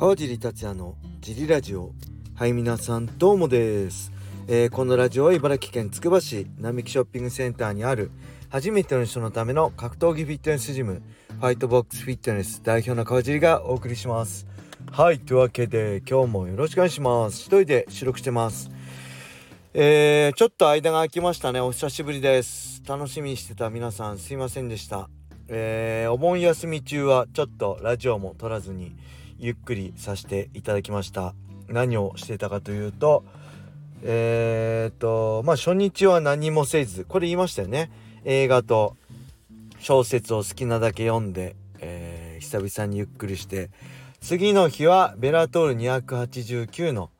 川尻達也のジリラジオ。はい皆さんどうもです、えー、このラジオは茨城県つくば市並木ショッピングセンターにある初めての人のための格闘技フィットネスジムファイトボックスフィットネス代表の川尻がお送りします。はいというわけで今日もよろしくお願いします。一人で収録してます。えー、ちょっと間が空きましたね。お久しぶりです。楽しみにしてた皆さんすいませんでした。えー、お盆休み中はちょっとラジオも撮らずにゆっくりさせていただきました。何をしてたかというとえー、っとまあ初日は何もせずこれ言いましたよね。映画と小説を好きなだけ読んで、えー、久々にゆっくりして次の日はベラトール289の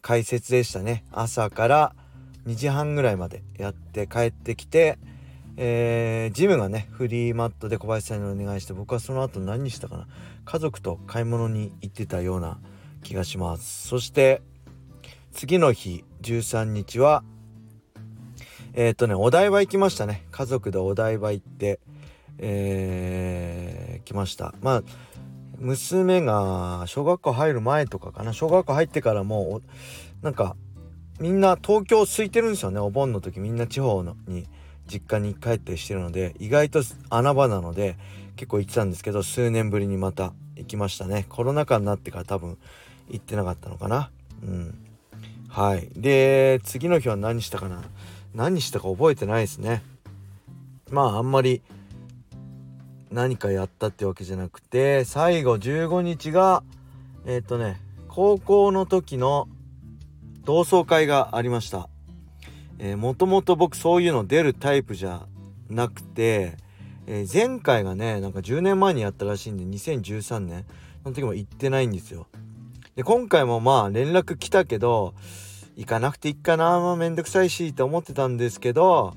解説でしたね。朝から2時半ぐらいまでやって帰ってきてえー、ジムがねフリーマットで小林さんにお願いして僕はその後何したかな。家族と買い物に行ってたような気がします。そして次の日13日はえっ、とねお台場行きましたね。家族でお台場行ってえー、来ました。まあ娘が小学校入る前とかかな。小学校入ってからもうなんかみんな東京空いてるんですよね。お盆の時みんな地方のに。実家に帰ったりしてるので意外と穴場なので結構行ってたんですけど数年ぶりにまた行きましたね。コロナ禍になってから多分行ってなかったのかな。うん。はい。で次の日は何したかな。何したか覚えてないですね。まああんまり何かやったってわけじゃなくて最後15日がえっ、ー、とね高校の時の同窓会がありました。えー、もともと僕そういうの出るタイプじゃなくて、えー、前回がねなんか10年前にやったらしいんで2013年。その時も行ってないんですよ。で今回もまあ連絡来たけど行かなくていいかな、まあ、めんどくさいしって思ってたんですけど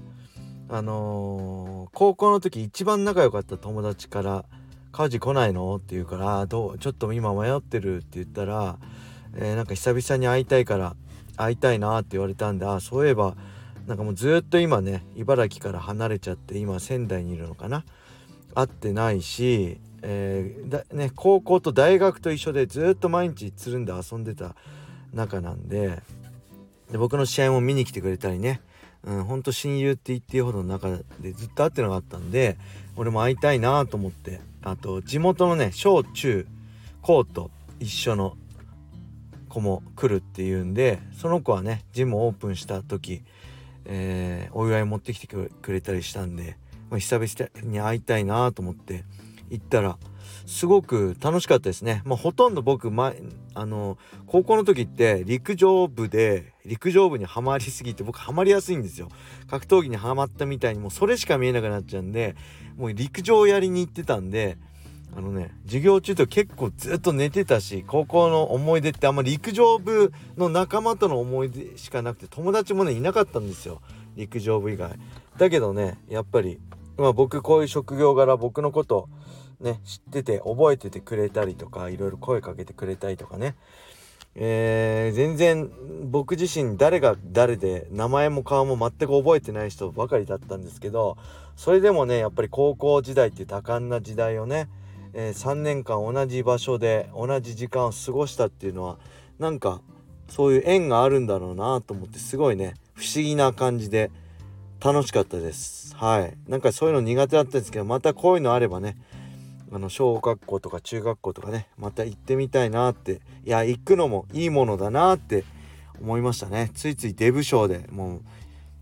あのー、高校の時一番仲良かった友達から「家事来ないの?」って言うからどう「ちょっと今迷ってる」って言ったら、えー、なんか久々に会いたいから会いたいなって言われたんであそういえばなんかもうずっと今ね茨城から離れちゃって今仙台にいるのかな？会ってないし、えー、ね、高校と大学と一緒でずっと毎日つるんで遊んでた仲なんでで僕の試合も見に来てくれたりね、うん、ほんと親友って言っていいほどの中でずっと会ってなかったんで俺も会いたいなと思ってあと地元のね小中高と一緒の子も来るっていうんでその子はねジムオープンした時、えー、お祝い持ってきてくれたりしたんで、まあ、久々に会いたいなと思って行ったらすごく楽しかったですね。まあ、ほとんど僕前あの高校の時って陸上部で陸上部にはまりすぎて僕はまりやすいんですよ。格闘技にはまったみたいにもうそれしか見えなくなっちゃうんでもう陸上やりに行ってたんであのね授業中と結構ずっと寝てたし高校の思い出ってあんまり陸上部の仲間との思い出しかなくて友達もねいなかったんですよ。陸上部以外。だけどねやっぱり、まあ、僕こういう職業柄僕のことね知ってて覚えててくれたりとかいろいろ声かけてくれたりとかね。えー、全然僕自身誰が誰で名前も顔も全く覚えてない人ばかりだったんですけどそれでもねやっぱり高校時代っていう多感な時代をねえー、3年間同じ場所で同じ時間を過ごしたっていうのはなんかそういう縁があるんだろうなと思ってすごいね不思議な感じで楽しかったです。はい。なんかそういうの苦手だったんですけどまたこういうのあればねあの小学校とか中学校とかねまた行ってみたいなっていや行くのもいいものだなって思いましたね。ついついデブ賞でもう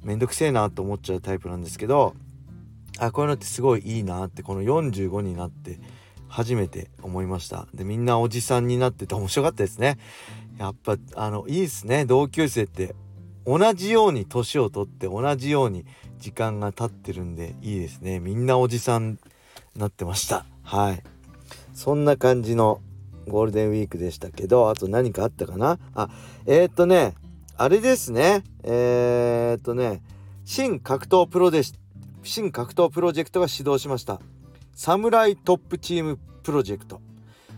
めんどくせえなと思っちゃうタイプなんですけどあこういうのってすごいいいなってこの45になって初めて思いました。でみんなおじさんになってて面白かったですね。やっぱあのいいですね。同級生って同じように年を取って同じように時間が経ってるんでいいですね。みんなおじさんなってました。はい。そんな感じのゴールデンウィークでしたけどあと何かあったかな？あえー、っとねあれですね。えー、っとね新格闘プロで新格闘プロジェクトが始動しました。サムライトップチームプロジェクト。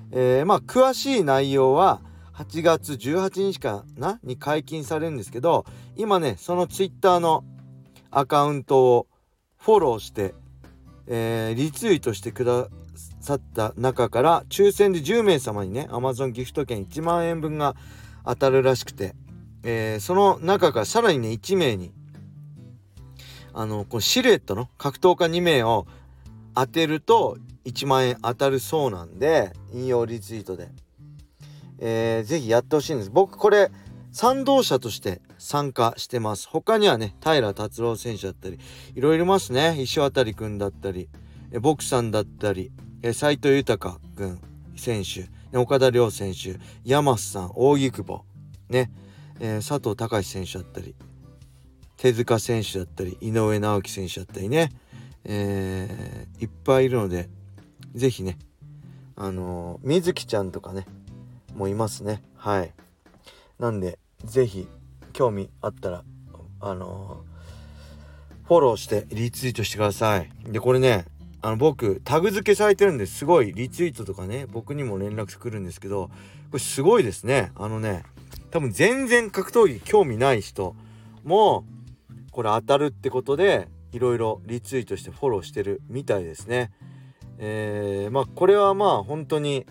えー、まあ詳しい内容は8月18日かな？に解禁されるんですけど今ねそのツイッターのアカウントをフォローして、えー、リツイートしてくださった中から抽選で10名様にね Amazon ギフト券1万円分が当たるらしくて、えー、その中からさらにね1名にあのこのシルエットの格闘家2名を当てると1万円当たるそうなんで引用リツイートで、えー、ぜひやってほしいんです。僕これ賛同者として参加してます。他にはね平達郎選手だったりいろいろいますね。石渡くんだったりボクさんだったり斎藤豊君選手岡田亮選手山瀬さん大木久保ね、えー、佐藤隆選手だったり手塚選手だったり井上直樹選手だったりね、えー、いっぱいいるので是非ねあのー、水木ちゃんとかねもういますね。はい。なんで是非興味あったらあのー、フォローしてリツイートしてください。でこれねあの僕タグ付けされてるんですごいリツイートとかね僕にも連絡来るんですけどこれすごいですね。あのね多分全然格闘技興味ない人もこれ当たるってことでいろいろリツイートしてフォローしてるみたいですね。えー、まあこれはまあ本当に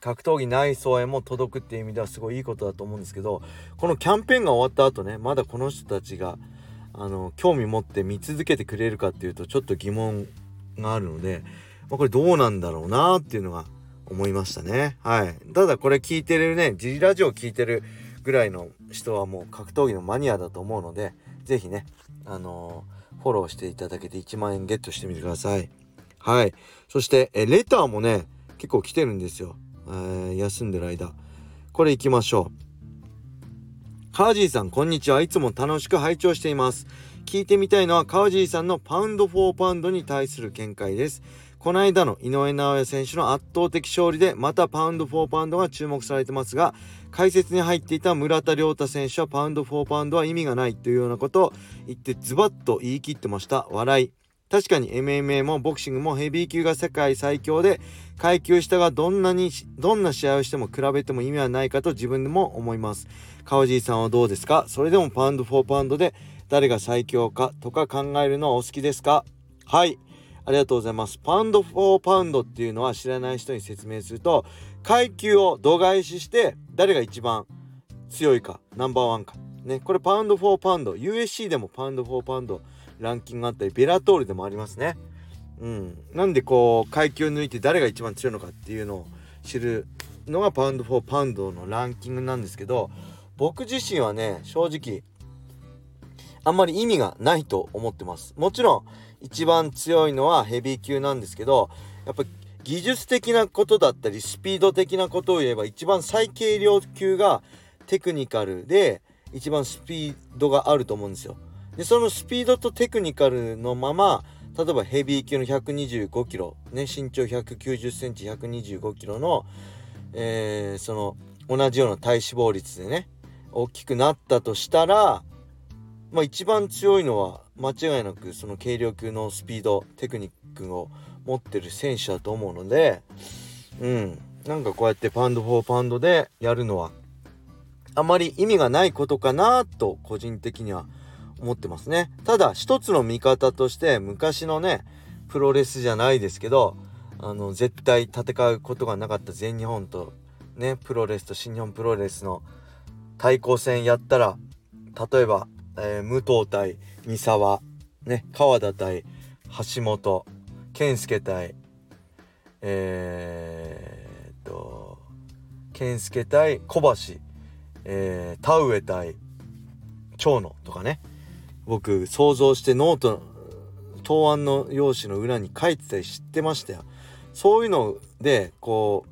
格闘技内装へも届くっていう意味ではすごいいいことだと思うんですけどこのキャンペーンが終わった後ねまだこの人たちがあの興味持って見続けてくれるかっていうとちょっと疑問があるので、まあ、これどうなんだろうなっていうのが思いましたねはいただこれ聞いてるねジリラジオ聞いてるぐらいの人はもう格闘技のマニアだと思うので是非ね、あのー、フォローしていただけて1万円ゲットしてみてください。はい。そして、えレターもね、結構来てるんですよ。えー、休んでる間。これ行きましょう。カージーさん、こんにちは。いつも楽しく拝聴しています。聞いてみたいのはカージーさんのパウンド・フォー・パウンドに対する見解です。この間の井上尚弥選手の圧倒的勝利でまたパウンド・フォー・パウンドが注目されてますが解説に入っていた村田亮太選手はパウンド・フォー・パウンドは意味がないというようなことを言ってズバッと言い切ってました。笑い。確かに MMA もボクシングもヘビー級が世界最強で階級下がどんなにどんな試合をしても比べても意味はないかと自分でも思います。川尻さんはどうですか？それでもパウンド・フォー・パウンドで誰が最強かとか考えるのはお好きですか？はい。ありがとうございます。パウンド・フォー・パウンドっていうのは知らない人に説明すると階級を度外視して誰が一番強いかナンバーワンか。ね、これパウンド・フォー・パウンド USC でもパウンド・フォー・パウンドランキングあったりベラトールでもありますね。うん、なんでこう階級抜いて誰が一番強いのかっていうのを知るのがパウンド・フォー・パウンドのランキングなんですけど僕自身はね正直あんまり意味がないと思ってます。もちろん一番強いのはヘビー級なんですけどやっぱ技術的なことだったりスピード的なことを言えば一番最軽量級がテクニカルで一番スピードがあると思うんですよ。でそのスピードとテクニカルのまま例えばヘビー級の125キロ、ね、身長190センチ125キロの、えー、その同じような体脂肪率でね大きくなったとしたらまあ一番強いのは間違いなくその軽量級のスピードテクニックを持ってる選手だと思うのでうん。なんかこうやってパウンド・フォー・パンドでやるのはあまり意味がないことかなと個人的には思ってますね。ただ一つの見方として昔のねプロレスじゃないですけどあの絶対戦うことがなかった全日本とねプロレスと新日本プロレスの対抗戦やったら例えばえー、武藤対三沢、ね、川田対橋本、健介対、えー、と、健介対小橋、えー、田上対長野とかね、僕想像してノート、答案の用紙の裏に書いてたり知ってましたよ。そういうので、こ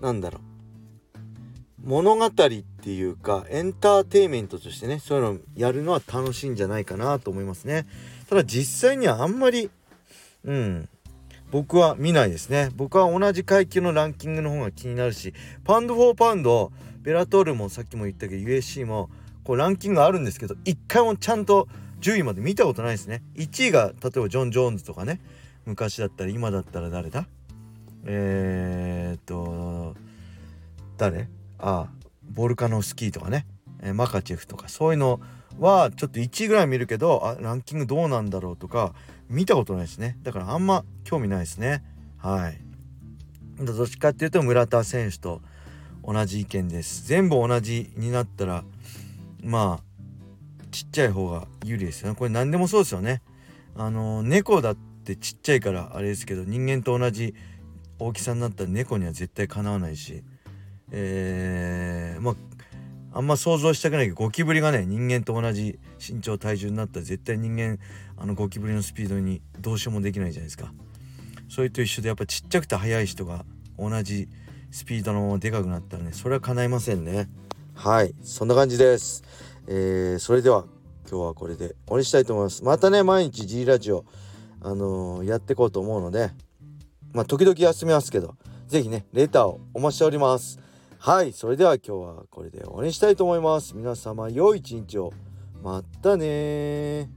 う、なんだろう。物語ってていうかエンターテインメントとしてねそういうのをやるのは楽しいんじゃないかなと思いますね。ただ実際にはあんまりうん僕は見ないですね。僕は同じ階級のランキングの方が気になるしパウンド・フォー・パウンド、ベラトールもさっきも言ったけど UFC もこうランキングあるんですけど一回もちゃんと10位まで見たことないですね。1位が例えばジョン・ジョーンズとかね昔だったら今だったら誰だ？えー、っと誰？ああボルカノスキーとかね、えー、マカチェフとかそういうのはちょっと1位ぐらい見るけどあランキングどうなんだろうとか見たことないですね。だからあんま興味ないですね。はい。どっちかっていうと村田選手と同じ意見です。全部同じになったらまあちっちゃい方が有利ですよね。これ何でもそうですよね。あの猫だってちっちゃいからあれですけど人間と同じ大きさになったら猫には絶対かなわないしえー、あんま想像したくないけどゴキブリがね人間と同じ身長体重になったら絶対人間あのゴキブリのスピードにどうしようもできないじゃないですか。それと一緒でやっぱちっちゃくて速い人が同じスピードのままでかくなったらねそれは叶いませんね。はいそんな感じです。えー、それでは今日はこれで終わりしたいと思います。またね毎日 G ラジオあのー、やっていこうと思うのでまあ時々休みますけど是非ねレターをお待ちしております。はいそれでは今日はこれで終わりにしたいと思います。皆様良い一日を。またね